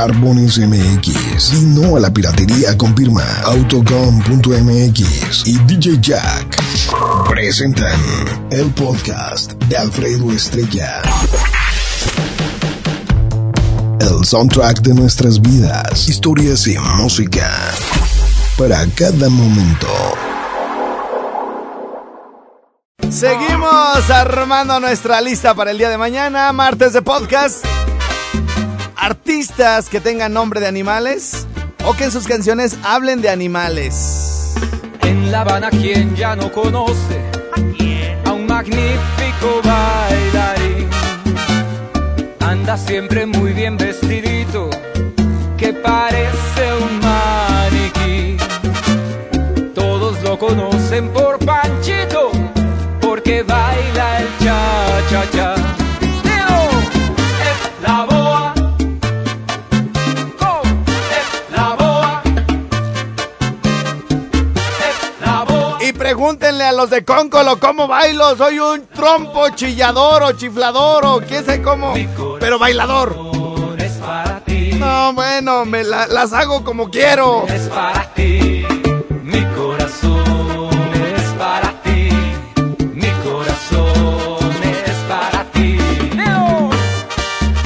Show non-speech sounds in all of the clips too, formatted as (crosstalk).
Barbones MX y no a la piratería confirma Autocom.mx y DJ Jack presentan el podcast de Alfredo Estrella. El soundtrack de nuestras vidas, historias y música para cada momento. Seguimos armando nuestra lista para el día de mañana, martes de podcast. Artistas que tengan nombre de animales o que en sus canciones hablen de animales. En La Habana, quien ya no conoce a un magnífico bailarín. Anda siempre muy bien vestidito, que parece un maniquí. Todos lo conocen por Panchito, porque baila el cha-cha-cha. Pregúntenle a los de Cóncolo cómo bailo. Soy un trompo chillador o chiflador o qué sé cómo. Pero bailador. Es para ti. No, bueno, me la- las hago como quiero. Es para ti, mi corazón es para ti, mi corazón es para ti.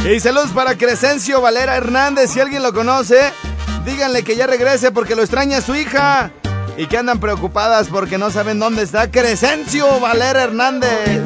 Y saludos para Crescencio Valera Hernández. Si alguien lo conoce, díganle que ya regrese porque lo extraña su hija. Y que andan preocupadas porque no saben dónde está Crescencio Valera Hernández.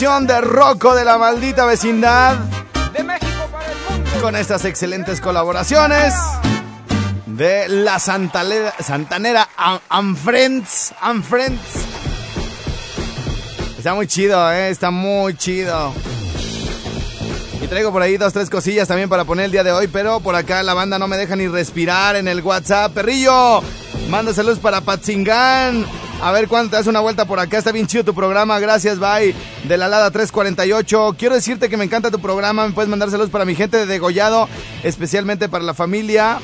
De Rocco de la maldita vecindad De México para el mundo. con estas excelentes colaboraciones de la Santalera- Santanera and, and Friends. and Friends. Está muy chido, eh, está muy chido. Y traigo por ahí dos, tres cosillas también para poner el día de hoy, pero por acá la banda no me deja ni respirar en el WhatsApp. Perrillo, manda saludos para Patzingán. A ver cuándo te das una vuelta por acá. Está bien chido tu programa. Gracias, bye. De la Lada 348. Quiero decirte que me encanta tu programa. Me puedes mandar saludos para mi gente de Degollado, especialmente para la familia.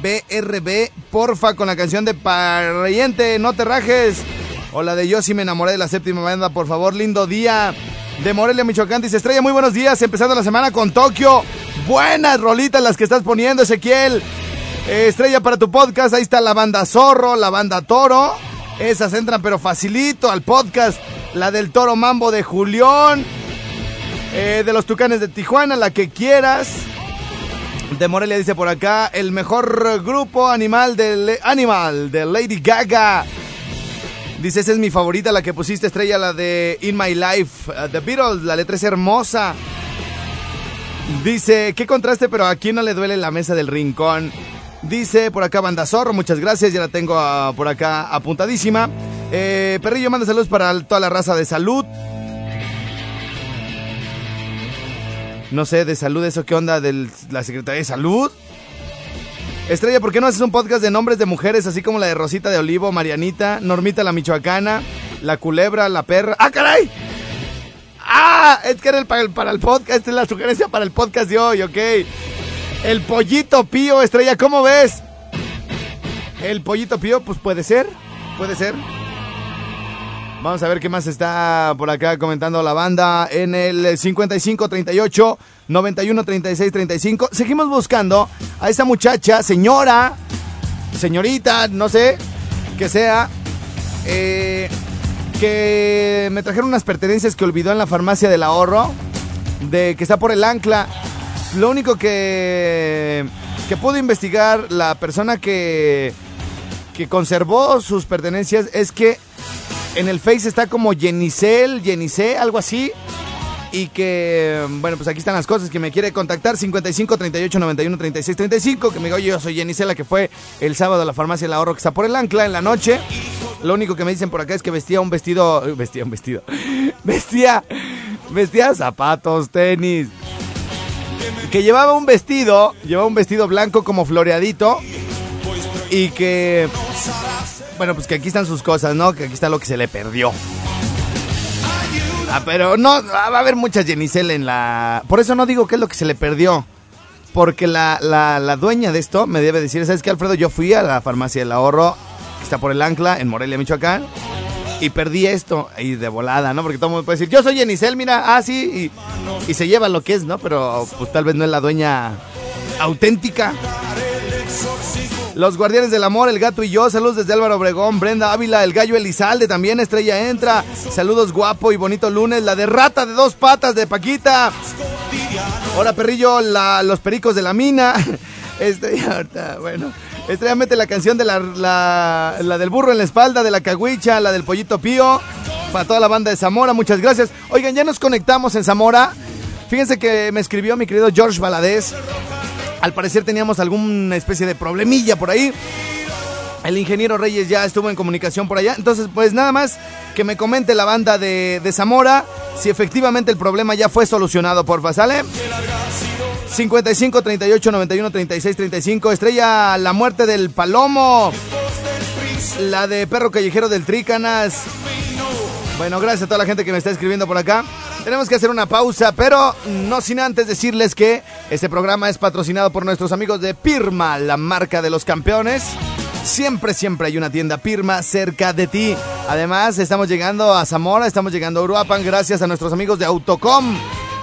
BRB, porfa, con la canción de Pariente, no te rajes. O la de Yo sí me enamoré de la séptima banda, por favor, lindo día. De Morelia, Michoacán, dice Estrella, muy buenos días, empezando la semana con Tokio. Buenas rolitas las que estás poniendo, Ezequiel. Estrella para tu podcast, ahí está la banda Zorro, la banda Toro. Esas entran pero facilito al podcast. La del Toro Mambo de Julián. Eh, de los Tucanes de Tijuana, la que quieras. De Morelia dice por acá, el mejor grupo animal de, animal de Lady Gaga. Dice, esa es mi favorita, la que pusiste estrella, la de In My Life, uh, The Beatles, la letra es hermosa. Dice, qué contraste, pero a quién no le duele la mesa del rincón. Dice por acá Banda Zorro, muchas gracias, ya la tengo ah, por acá apuntadísima. Eh, Perrillo manda saludos para toda la raza de salud. No sé, de salud, eso qué onda de la Secretaría de Salud. Estrella, ¿por qué no haces un podcast de nombres de mujeres así como la de Rosita de Olivo, Marianita, Normita la Michoacana, la culebra, la perra? ¡Ah, caray! ¡Ah! Es que era el, para, el, para el podcast, esta es la sugerencia para el podcast de hoy, ok. El pollito pío, estrella, ¿cómo ves? El pollito pío, pues puede ser, puede ser. Vamos a ver qué más está por acá comentando la banda en el 55 38 91 36 35. Seguimos buscando a esa muchacha, señora, señorita, no sé, que sea, eh, que me trajeron unas pertenencias que olvidó en la farmacia del ahorro, de que está por el ancla. Lo único que, que pudo investigar la persona que, que conservó sus pertenencias es que en el Face está como Jenicel, Jenice, algo así. Y que, bueno, pues aquí están las cosas. Que me quiere contactar 55 38 91 36 35. Que me diga, oye, yo soy Jenicela, que fue el sábado a la farmacia del ahorro que está por el ancla en la noche. Lo único que me dicen por acá es que vestía un vestido. Vestía un vestido. (laughs) Vestía. Vestía zapatos, tenis que llevaba un vestido, llevaba un vestido blanco como floreadito y que bueno, pues que aquí están sus cosas, ¿no? Que aquí está lo que se le perdió. Ah, pero no, va a haber muchas Jenicel en la... Por eso no digo qué es lo que se le perdió. Porque la, la, la dueña de esto me debe decir, ¿sabes qué, Alfredo? Yo fui a la farmacia del ahorro, que está por el Ancla, en Morelia, Michoacán, y perdí esto, y de volada, ¿no? Porque todo el mundo puede decir, yo soy Jenicel, mira, ah, sí, y, se lleva lo que es, ¿no? Pero pues tal vez no es la dueña auténtica. Los Guardianes del Amor, El Gato y yo. Saludos desde Álvaro Obregón. Brenda Ávila, El Gallo Elizalde también. Estrella Entra. Saludos guapo y bonito lunes. La de Rata de dos patas de Paquita. Hola Perrillo, la, los pericos de la mina. (laughs) (laughs) Estrella, bueno. Estrella la canción de la, la, del burro en la espalda, de la cagüicha, la del pollito pío. Para toda la banda de Zamora, muchas gracias. Oigan, ya nos conectamos en Zamora. Fíjense que me escribió mi querido George Valadez. Al parecer teníamos alguna especie de problemilla por ahí. El ingeniero Reyes ya estuvo en comunicación por allá. Entonces, pues nada más que me comente la banda de, de Zamora si efectivamente el problema ya fue solucionado, porfa, ¿sale? 55 38 91 36 35. Estrella La Muerte del Palomo. La de Perro Callejero del Trícanas. Bueno, gracias a toda la gente que me está escribiendo por acá. Tenemos que hacer una pausa, pero no sin antes decirles que este programa es patrocinado por nuestros amigos de Pirma, la marca de los campeones. Siempre, siempre hay una tienda Pirma cerca de ti. Además, estamos llegando a Zamora, estamos llegando a Uruapan gracias a nuestros amigos de Autocom.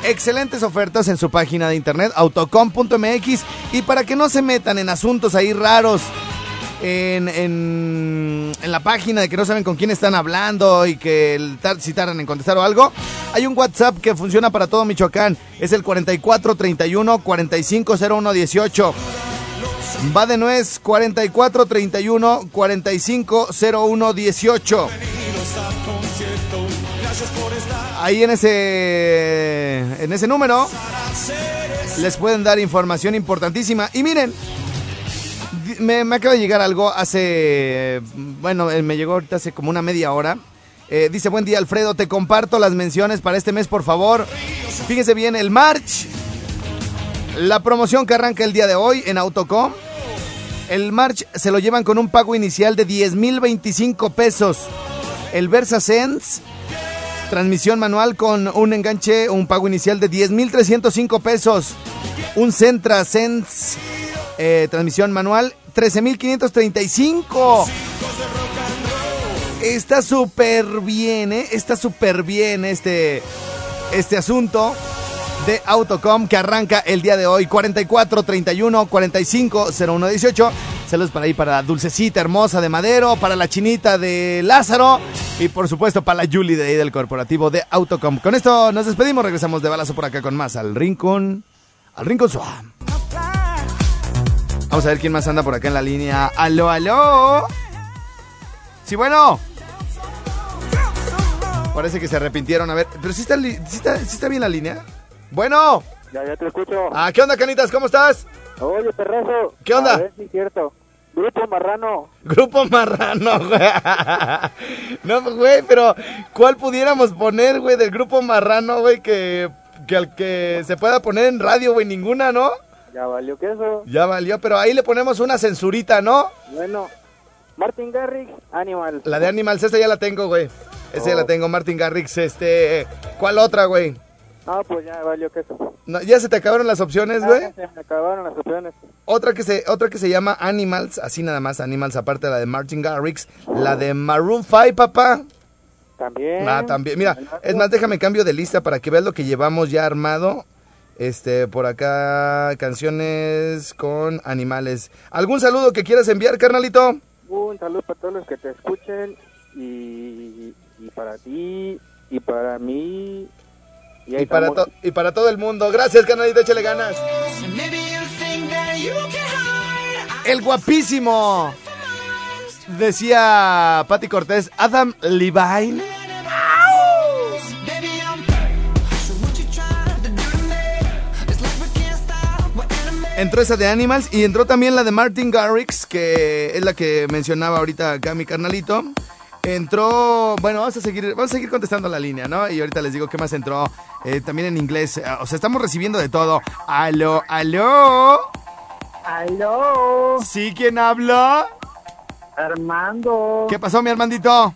Excelentes ofertas en su página de internet autocom.mx y para que no se metan en asuntos ahí raros en, en, la página de que no saben con quién están hablando y que el en contestar o algo, hay un WhatsApp que funciona para todo Michoacán. Es el 4431 450118. Va de nuez 4431 450118. Ahí en ese en ese número les pueden dar información importantísima. Y miren, me, acaba de llegar algo hace. Bueno, me llegó ahorita hace como una media hora. Eh, dice: Buen día, Alfredo. Te comparto las menciones para este mes, por favor. Fíjese bien, el March. La promoción que arranca el día de hoy en Autocom. El March se lo llevan con un pago inicial de 10,025 pesos. El Versa Sense. Transmisión manual con un enganche, un pago inicial de 10,305 pesos. Un Centra Sense eh, transmisión manual 13.535. Está súper bien, ¿eh? Está súper bien este, este asunto de Autocom que arranca el día de hoy 44 31 45 01 18. Saludos para ahí para dulcecita hermosa de Madero, para la chinita de Lázaro y por supuesto para la Julie de ahí del corporativo de Autocom. Con esto nos despedimos, regresamos de balazo por acá con más al Rincón, al Rincón Suave. Vamos a ver quién más anda por acá en la línea. ¡Aló, aló! Sí, bueno. Parece que se arrepintieron. A ver, pero sí está, sí está bien la línea. Bueno. Ya, ya te escucho. Ah, ¿qué onda, Canitas? ¿Cómo estás? Oye, perrazo. ¿Qué onda? A ver si es cierto. Grupo Marrano. Grupo Marrano, (laughs) güey. No, güey, pero ¿cuál pudiéramos poner, güey, del Grupo Marrano, güey, que, que al que se pueda poner en radio, güey? Ninguna, ¿no? Ya valió que eso. Ya valió, pero ahí le ponemos una censurita, ¿no? Bueno, Martin Garrix, Animal. La de Animals, esa ya la tengo, güey. Esa ya la Oh. tengo, Martin Garrix. Este, ¿cuál otra, güey? No, pues ya valió que eso. No, ¿Ya se te acabaron las opciones, güey? Ah, se me acabaron las opciones. Otra que se, otra que se llama Animals, así nada más, Animals, aparte de la de Martin Garrix, la de Maroon 5, papá. También. Ah, también. Mira, es más, déjame cambio de lista para que veas lo que llevamos ya armado. Este, por acá, canciones con animales. ¿Algún saludo que quieras enviar, carnalito? Un saludo para todos los que te escuchen y, y para ti y para mí. Y, para, to- y para todo el mundo. Gracias, carnalito, échale ganas. El guapísimo. Decía Patti Cortés, Adam Levine. Entró esa de Animals y entró también la de Martin Garrix, que es la que mencionaba ahorita acá mi carnalito. Entró, bueno, vamos a seguir, vamos a seguir contestando la línea, ¿no? Y ahorita les digo qué más entró. eh, también en inglés, eh, o sea, estamos recibiendo de todo. Aló, aló. ¡Aló! ¿Sí quién habla? Armando. ¿Qué pasó, mi Armandito?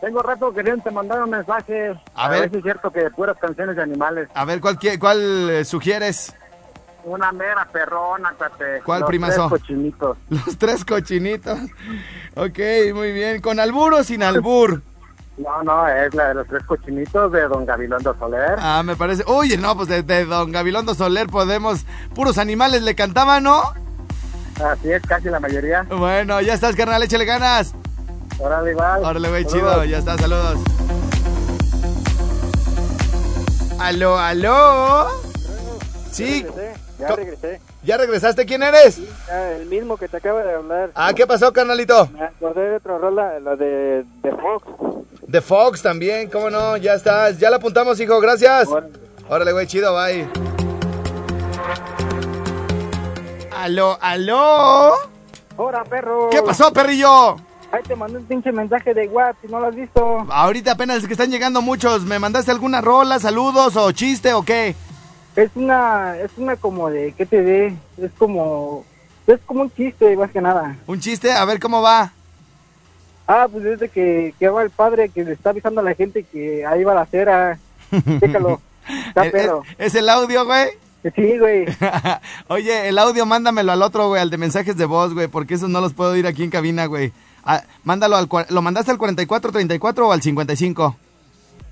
Tengo rato queriendo te mandar un mensaje. A ver. si es cierto que puras canciones de animales. A ver, ¿cuál, cuál eh, sugieres? Una mera perrona, cate. ¿Cuál, Los primazo? tres cochinitos. (laughs) Los tres cochinitos. Ok, muy bien. ¿Con albur o sin albur? No, no, es la de los tres cochinitos de Don Gabilondo Soler. Ah, me parece. Oye, no, pues de, de Don Gabilondo Soler podemos. Puros animales le cantaban, ¿no? Así es, casi la mayoría. Bueno, ya estás, carnal, échale ganas. Órale, igual. Órale, güey, chido, ya está, saludos. Aló, aló. Sí, ya regresé. ¿ya regresaste? ¿Quién eres? Ya, el mismo que te acaba de hablar. Ah, ¿qué pasó, carnalito? Me acordé de otra rola, la de, de Fox. The Fox también, ¿cómo no? Ya estás, ya la apuntamos, hijo, gracias. Órale. Órale, güey, chido, bye. Aló, aló. ¡Hora, perro! ¿Qué pasó, perrillo? Ahí te mandé un pinche mensaje de WhatsApp, si no lo has visto. Ahorita apenas es que están llegando muchos. ¿Me mandaste alguna rola, saludos o chiste o qué? Es una, es una como de, ¿qué te dé? Es como, es como un chiste, más que nada. ¿Un chiste? A ver cómo va. Ah, pues es de que, que va el padre que le está avisando a la gente que ahí va la cera. (laughs) Chécalo. Está ¿Es, perro. es- el audio, güey? Sí, güey. (laughs) Oye, el audio mándamelo al otro, güey, al de mensajes de voz, güey, porque esos no los puedo ir aquí en cabina, güey. Ah, mándalo al... ¿Lo mandaste al 4434 o al 55?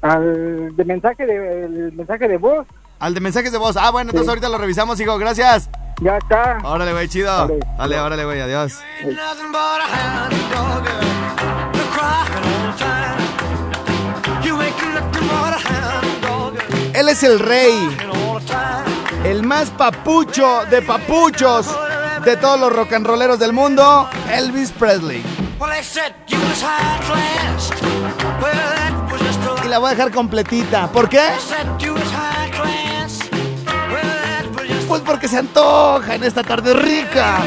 Al de mensaje de, el mensaje de voz, Al de mensajes de voz. Ah, bueno, entonces Sí. ahorita lo revisamos, hijo. Gracias. ya está. Órale, güey, chido. Dale. Dale, órale, güey, adiós. Él es el rey, el más papucho de papuchos de todos los rock and rolleros del mundo, Elvis Presley. Y la voy a dejar completita. ¿Por qué? Pues porque se antoja en esta tarde rica.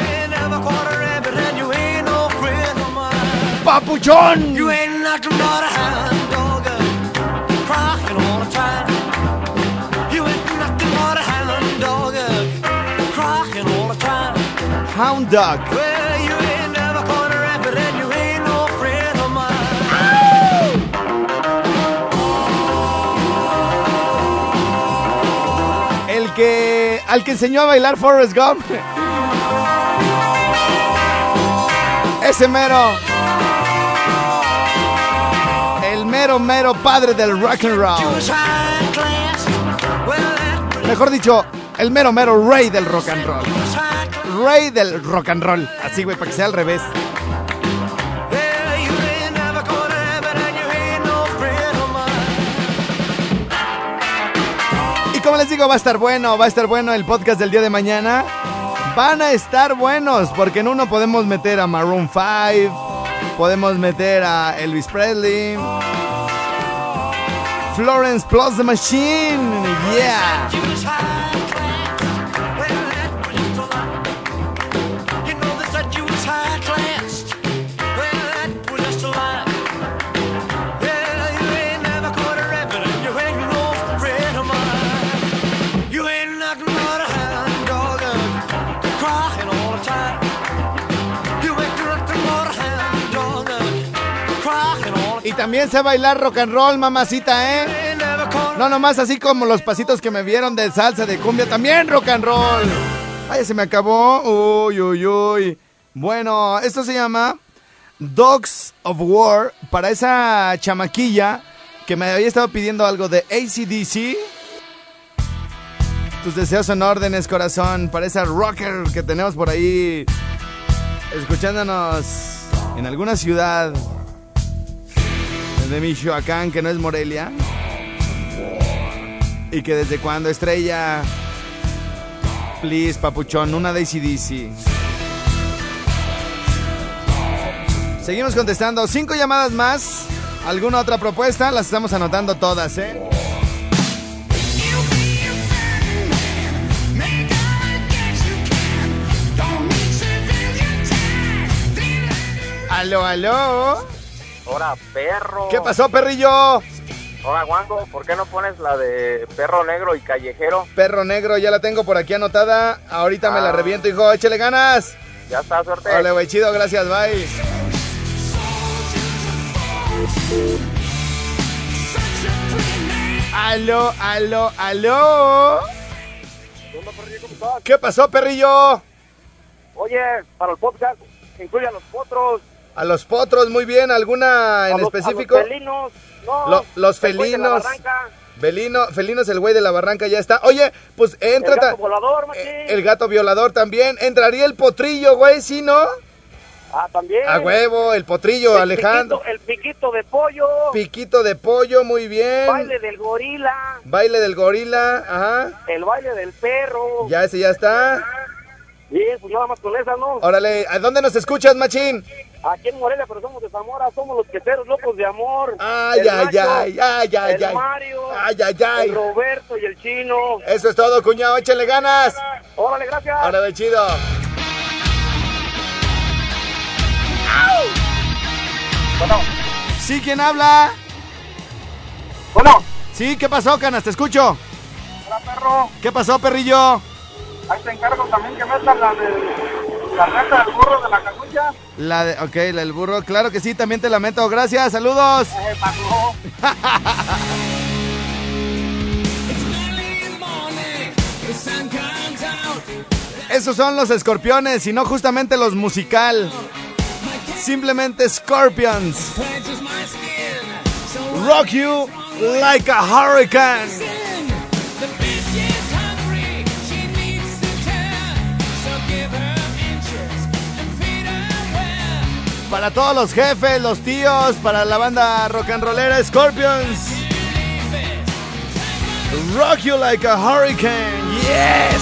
You ain't never Al que enseñó a bailar Forrest Gump. Ese mero. El mero, mero padre del rock and roll. Mejor dicho, el mero, mero rey del rock and roll. Rey del rock and roll. Así, güey, para que sea al revés. Les digo, va a estar bueno, va a estar bueno el podcast del día de mañana. Van a estar buenos, porque en uno podemos meter a Maroon 5, podemos meter a Elvis Presley, Florence Plus the Machine. Yeah. Sé bailar rock and roll, mamacita, ¿eh? No nomás así como los pasitos que me vieron de salsa, de cumbia, también rock and roll. Ay, se me acabó. Uy, uy, uy. Bueno, esto se llama Dogs of War para esa chamaquilla que me había estado pidiendo algo de ACDC. Tus deseos son órdenes, corazón, para esa rocker que tenemos por ahí escuchándonos en alguna ciudad de Michoacán, que no es Morelia. Y que desde cuando estrella. Please, papuchón, una de ACDC. Seguimos contestando. Cinco llamadas más. ¿Alguna otra propuesta? Las estamos anotando todas, ¿eh? Aló, aló. Hola, perro. ¿Qué pasó, perrillo? Hola, Wango, ¿por qué no pones la de perro negro y callejero? Perro negro, ya la tengo por aquí anotada. Ahorita me la Ah. reviento, hijo. Échale ganas. Ya está, suerte. Ole, güey, chido, gracias, bye. Aló, aló, aló. ¿Qué pasó, perrillo? Oye, para el podcast, incluye a los potros. A los potros, muy bien. ¿Alguna en a los- específico? A los felinos. No, Lo- los felinos. Felino, Felino es el güey de la barranca, ya está. Oye, pues entra. El gato machín. eh, el gato violador también. Entraría el potrillo, güey, ¿sí, no? Ah, también. A huevo, el potrillo, El Alejandro. piquito- el piquito de pollo. Piquito de pollo, muy bien. Baile del gorila. Baile del gorila, ajá. El baile del perro. Ya ese ya está. Bien, pues nada más con esa, ¿no? Órale, ¿a dónde nos escuchas, machín? Aquí en Morelia, pero somos de Zamora, somos los queseros locos de amor. Ay, El ay, Nacho, ay, ay, ay, el ay. Mario, Ay, ay, ay. el Roberto y el Chino. Eso es todo, cuñado, échale ganas. Órale, gracias. Órale, chido. Bueno, ¿Sí, quién habla? bueno, Sí, ¿qué pasó, canas? Te escucho. hola perro. ¿Qué pasó, perrillo? Ahí te encargo también que metan la de la renta del burro de la cacucha. La de, ok, la del burro, claro que sí, también te la meto. Gracias, saludos. Eh, pasó. Esos son los escorpiones y no justamente los musical. Simplemente Scorpions. Rock you like a hurricane. Para todos los jefes, los tíos, para la banda rock and rollera Scorpions. Rock you like a hurricane. Yes.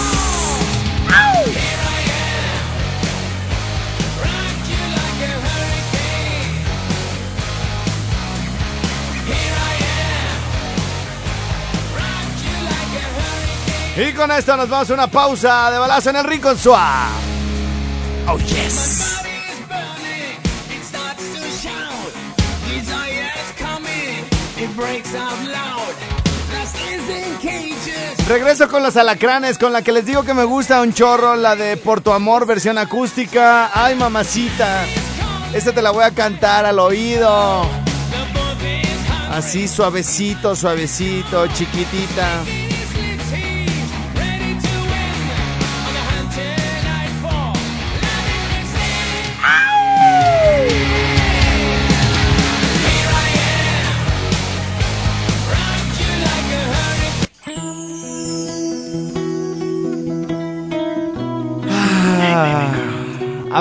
Y con esto nos vamos a una pausa de balazo en el Rincón. Oh, yes. Regreso con los alacranes, con la que les digo que me gusta un chorro, la de Por tu amor, versión acústica. Ay, mamacita. Esta te la voy a cantar al oído. Así suavecito, suavecito, chiquitita.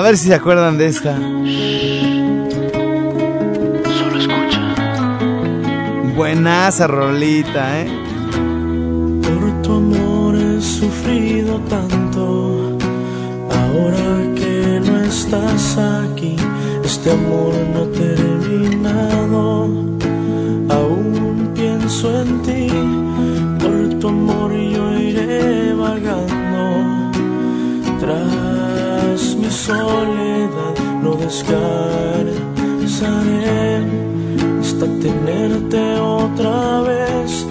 A ver si se acuerdan de esta. Solo escucha. Buenaza rolita, ¿eh? Por tu amor he sufrido tanto. Ahora que no estás aquí, este amor no ha terminado. Aún pienso pienso en ti, por tu amor yo iré vagando. Soledad no descansaré hasta tenerte otra vez.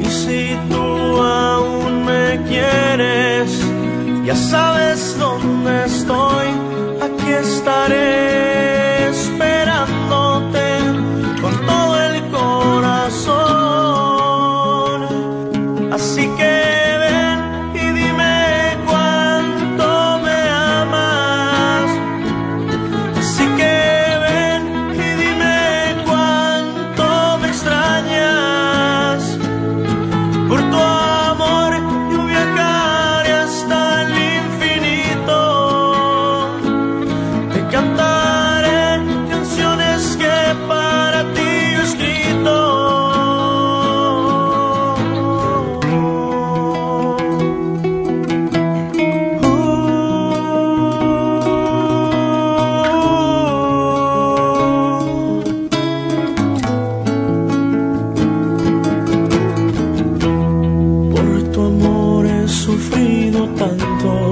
Y si tú aún me quieres, ya sabes dónde estoy, aquí estaré sufrido tanto.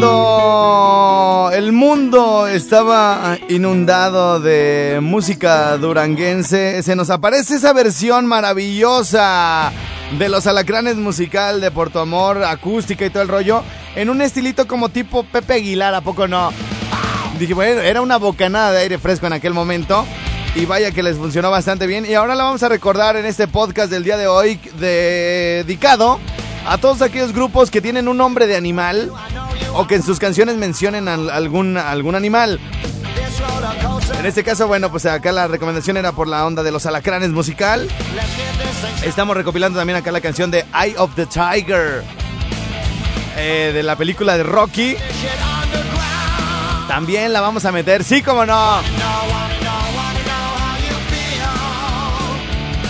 Cuando el mundo estaba inundado de música duranguense, se nos aparece esa versión maravillosa de los alacranes musical de Porto Amor, acústica y todo el rollo, en un estilito como tipo Pepe Aguilar, ¿a poco no? Dije, bueno, era una bocanada de aire fresco en aquel momento. Y vaya que les funcionó bastante bien. Y ahora la vamos a recordar en este podcast del día de hoy, dedicado a todos aquellos grupos que tienen un nombre de animal o que en sus canciones mencionen al- algún, algún animal. En este caso, bueno, pues acá la recomendación era por la onda de los alacranes musical. Estamos recopilando también acá la canción de Eye of the Tiger. eh, de la película de Rocky. También la vamos a meter, sí, como no.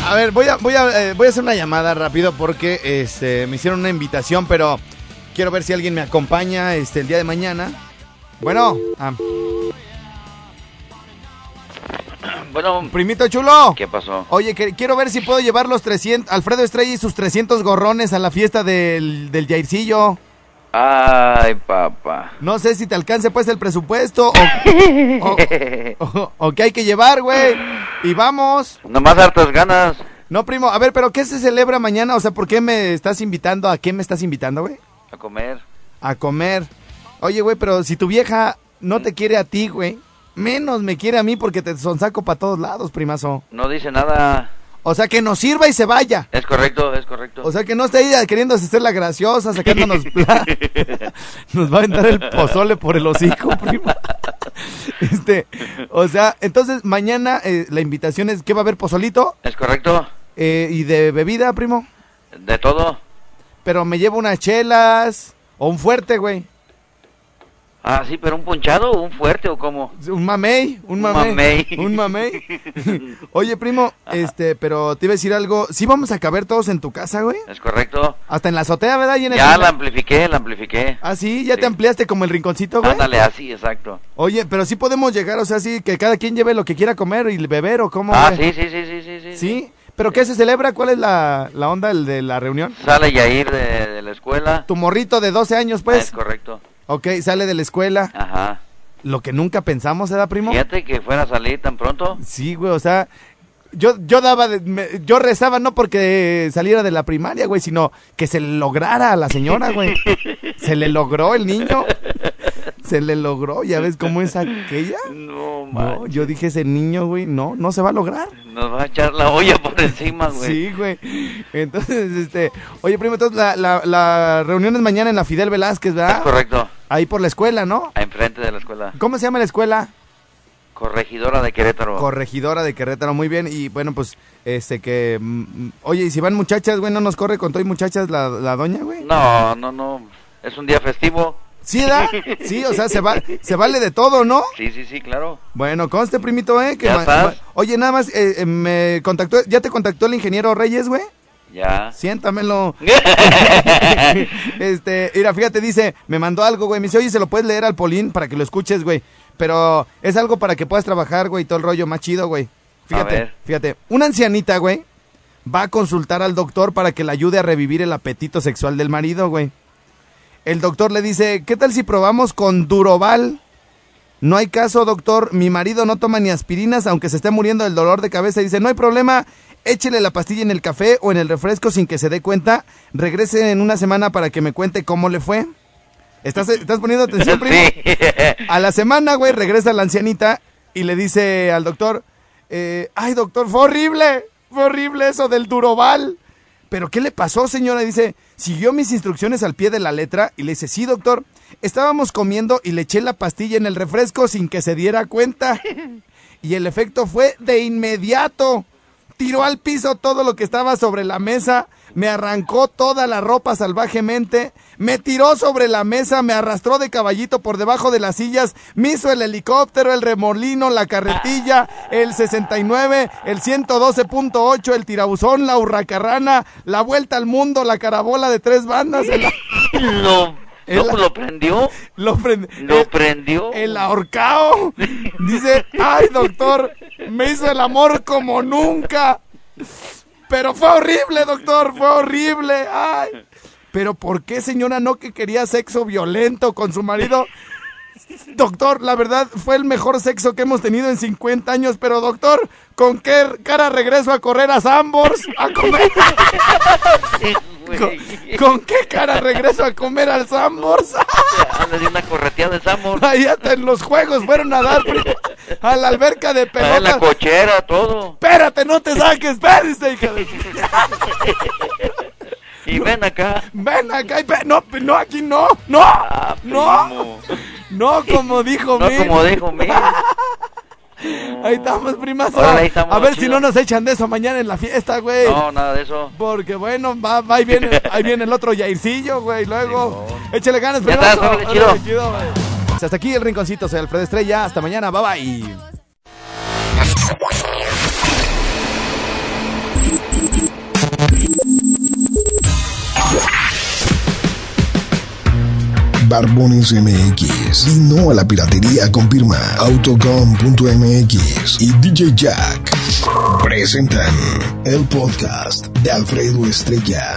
A ver, voy a, voy a, eh, voy a hacer una llamada rápido porque este, me hicieron una invitación, pero quiero ver si alguien me acompaña este, el día de mañana. Bueno, ah, Bueno, primito chulo. ¿qué pasó? Oye, que- quiero ver si puedo llevar los 300, Alfredo Estrella y sus 300 gorrones a la fiesta del, del Jaircillo. Ay, papá. No sé si te alcance pues el presupuesto o, o, (laughs) o- o qué hay que llevar, güey. Y vamos. Nomás hartas ganas No, primo, a ver, pero ¿qué se celebra mañana? O sea, ¿por qué me estás invitando? ¿A qué me estás invitando, güey? A comer. A comer. Oye, güey, pero si tu vieja no te quiere a ti, güey, menos me quiere a mí porque te sonsaco para todos lados, primazo. No dice nada. O sea, que nos sirva y se vaya. Es correcto, es correcto. O sea, que no esté ahí queriendo hacer la graciosa, sacándonos... (laughs) (laughs) Nos va a aventar el pozole por el hocico, (laughs) prima. Este, o sea, entonces mañana eh, la invitación es que va a haber pozolito es correcto. eh, y de bebida, primo. De todo. Pero me llevo unas chelas o un fuerte, güey. Ah, sí, pero un ponchado o un fuerte o cómo? Un mamey, un Un mamey. (laughs) Un mamey. (laughs) Oye, primo, este, pero te iba a decir algo. ¿Sí vamos a caber todos en tu casa, güey? ¿Es correcto? Hasta en la azotea, ¿verdad? Y en el- Ya la amplifiqué, la amplifiqué. Ah, sí, ya Sí. te ampliaste como el rinconcito, güey. Ándale, así, exacto. Oye, pero sí podemos llegar, o sea, sí, que cada quien lleve lo que quiera comer y beber o cómo. Ah, güey? sí, sí, sí, sí, sí, sí. ¿Sí? ¿Pero qué se celebra? ¿Cuál es la, la onda el de la reunión? Sale Yair de, de la escuela. Tu morrito de 12 años, pues. es correcto. Ok, sale de la escuela. Ajá. Lo que nunca pensamos, ¿era, primo? Fíjate que fuera a salir tan pronto. Sí, güey, o sea, yo, yo daba, de- me- yo rezaba no porque saliera de la primaria, güey, sino que se le lograra a la señora, güey. (laughs) Se le logró el niño. Se le logró, ya ves cómo es aquella. (laughs) No, yo dije ese niño, güey, no, no se va a lograr. Nos va a echar la olla por (laughs) encima, güey. Sí, güey. Entonces, este, oye, primo, entonces la, la, la reunión es mañana en la Fidel Velázquez, Es ¿verdad? correcto. Ahí por la escuela, ¿no? Enfrente de la escuela. ¿Cómo se llama la escuela? Corregidora de Querétaro. Corregidora de Querétaro, muy bien. Y bueno, pues, este que. mm, mm, oye, y si van muchachas, güey, no nos corre con todo y muchachas la, la doña, güey. No, no, no. Es un día festivo. Sí, ¿da? Sí, o sea, se, va, se vale de todo, ¿no? Sí, sí, sí, claro. Bueno, conste, primito, ¿eh? Que Ya estás. oye, nada más, eh, eh, me contactó, ¿ya te contactó el ingeniero Reyes, güey? Ya. Siéntamelo. (laughs) este, mira, fíjate, dice, me mandó algo, güey. Me dice, oye, se lo puedes leer al Polín para que lo escuches, güey. Pero es algo para que puedas trabajar, güey, todo el rollo más chido, güey. Fíjate, fíjate. Una ancianita, güey, va a consultar al doctor para que le ayude a revivir el apetito sexual del marido, güey. El doctor le dice, ¿qué tal si probamos con Duroval? No hay caso, doctor. Mi marido no toma ni aspirinas, aunque se esté muriendo del dolor de cabeza. Dice, no hay problema. Échele la pastilla en el café o en el refresco sin que se dé cuenta. Regrese en una semana para que me cuente cómo le fue. ¿Estás, estás poniendo atención, (laughs) primo? Sí. A la semana, güey, regresa la ancianita y le dice al doctor, eh, ay, doctor, fue horrible, fue horrible eso del Duroval. ¿Pero qué le pasó, señora? Dice, siguió mis instrucciones al pie de la letra y le dice, sí, doctor, estábamos comiendo y le eché la pastilla en el refresco sin que se diera cuenta. (laughs) Y el efecto fue de inmediato. Tiró al piso todo lo que estaba sobre la mesa, me arrancó toda la ropa salvajemente, me tiró sobre la mesa, me arrastró de caballito por debajo de las sillas, me hizo el helicóptero, el remolino, la carretilla, el 69, el 112.8, el tirabuzón, la hurracarrana, la vuelta al mundo, la carabola de tres bandas, el, (laughs) lo, El- ¿no lo prendió. lo prend- Lo el- prendió. el ahorcao. Dice, ay doctor, me hizo el amor como nunca. Pero fue horrible, doctor, fue horrible. Ay. Pero ¿por qué señora no que quería sexo violento con su marido? Doctor, la verdad fue el mejor sexo que hemos tenido en 50 años, pero doctor, ¿con qué cara regreso a correr a Sambors? A comer. ¿Con, qué cara regreso a comer al Sambors? Anda de una correteada de Samor. Ahí hasta en los juegos fueron a dar a la alberca de Ah, en la cochera, todo. Espérate, no te saques, espérate, hija de... (laughs) Y ven acá. Ven acá, y no, no, aquí no, no, Ah, no, no, como dijo No como dijo Mir. (laughs) Ahí estamos, primazo. Órale, ahí estamos, a ver si no nos echan de eso mañana en la fiesta, güey. No, nada de eso. Porque bueno, va, va, ahí viene, ahí viene el otro Yaircillo, güey, luego. Échale ganas, Ya primazo. está, órale, chido. Órale, chido, güey. Hasta aquí el rinconcito, soy Alfredo Estrella. Hasta mañana, bye bye. Barbones MX. Y no a la piratería con firma Autocom.mx y DJ Jack. Presentan el podcast de Alfredo Estrella.